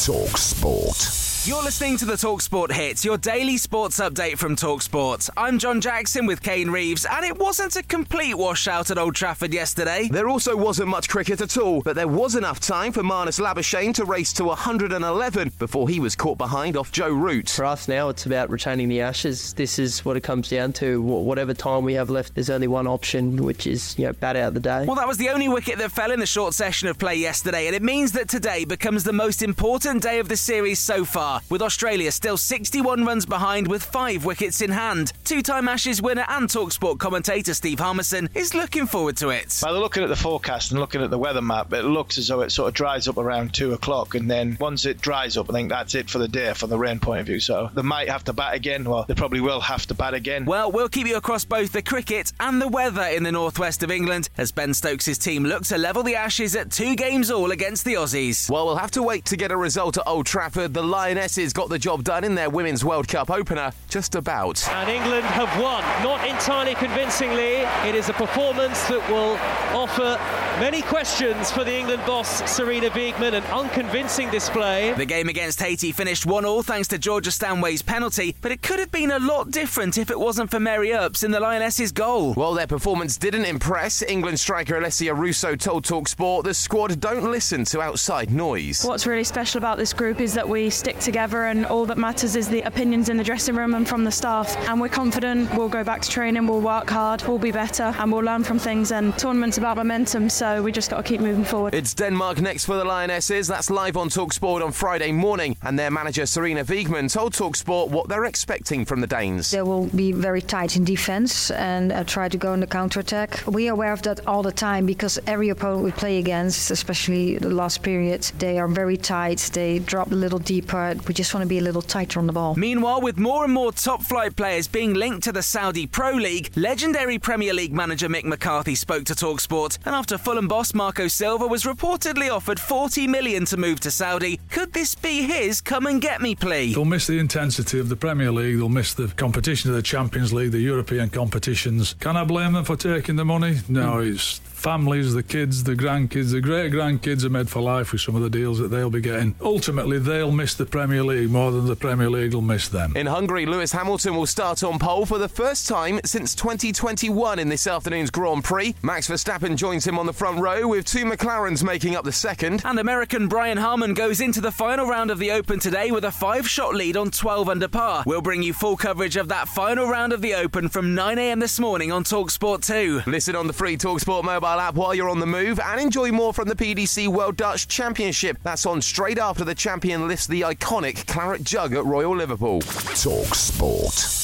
Talk Sport. You're listening to the Talksport Hits, your daily sports update from Talksport. I'm John Jackson with Kane Reeves, and it wasn't a complete washout at Old Trafford yesterday. There also wasn't much cricket at all, but there was enough time for Marnus Labuschagne to race to 111 before he was caught behind off Joe Root. For us now, it's about retaining the Ashes. This is what it comes down to. Whatever time we have left, there's only one option, which is you know bat out the day. Well, that was the only wicket that fell in the short session of play yesterday, and it means that today becomes the most important day of the series so far with Australia still 61 runs behind with five wickets in hand. Two time Ashes winner and Talksport commentator Steve Harmison is looking forward to it. By looking at the forecast and looking at the weather map, it looks as though it sort of dries up around two o'clock, and then once it dries up, I think that's it for the day from the rain point of view. So they might have to bat again. Well, they probably will have to bat again. Well, we'll keep you across both the cricket and the weather in the northwest of England as Ben Stokes' team look to level the Ashes at two games all against the Aussies. Well, we'll have to wait to get a result at Old Trafford. The Lionesses got the job done in their Women's World Cup opener, just about. And England have won, not entirely convincingly. It is a performance that will offer many questions for the England boss, Sarina Wiegman, an unconvincing display. The game against Haiti finished 1 all thanks to Georgia Stanway's penalty, but it could have been a lot different if it wasn't for Mary Earps in the Lionesses' goal. Well, their performance didn't impress. England striker Alessia Russo told Talksport the squad don't listen to outside noise. What's really special about this group is that we stick together and all that matters is the opinions in the dressing room and from the staff. And we're confident we'll go back to training, we'll work hard, we'll be better, and we'll learn from things. And tournament's about momentum, so we just got to keep moving forward. It's Denmark next for the Lionesses. That's live on Talksport on Friday morning. And their manager Sarina Wiegman told Talksport what they're expecting from the Danes. They will be very tight in defence and uh, try to go in the counter attack. We are aware of that all the time because every opponent we play against, especially the last period, they are very tight. They drop a little deeper. We just want to be a little little tighter on the ball. Meanwhile, with more and more top flight players being linked to the Saudi Pro League, legendary Premier League manager Mick McCarthy spoke to Talksport, and after Fulham boss Marco Silva was reportedly offered 40 million to move to Saudi, could this be his come and get me plea? They'll miss the intensity of the Premier League, they'll miss the competition of the Champions League, the European competitions. Can I blame them for taking the money? No, hmm. it's families, the kids, the grandkids, the great grandkids are made for life with some of the deals that they'll be getting. Ultimately, they'll miss the Premier League more than the Premier League will miss them. In Hungary, Lewis Hamilton will start on pole for the first time since 2021 in this afternoon's Grand Prix. Max Verstappen joins him on the front row with two McLarens making up the second. And American Brian Harman goes into the final round of the Open today with a five shot lead on 12 under par. We'll bring you full coverage of that final round of the Open from 9am this morning on Talksport 2. Listen on the free Talksport mobile app while you're on the move and enjoy more from the PDC World Dutch Championship. That's on straight after the champion lifts the iconic claret jug at Royal Liverpool. Talk Sport.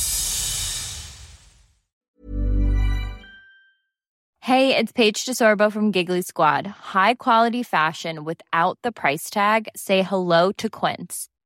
Hey, it's Paige DeSorbo from Giggly Squad. High quality fashion without the price tag. Say hello to Quince.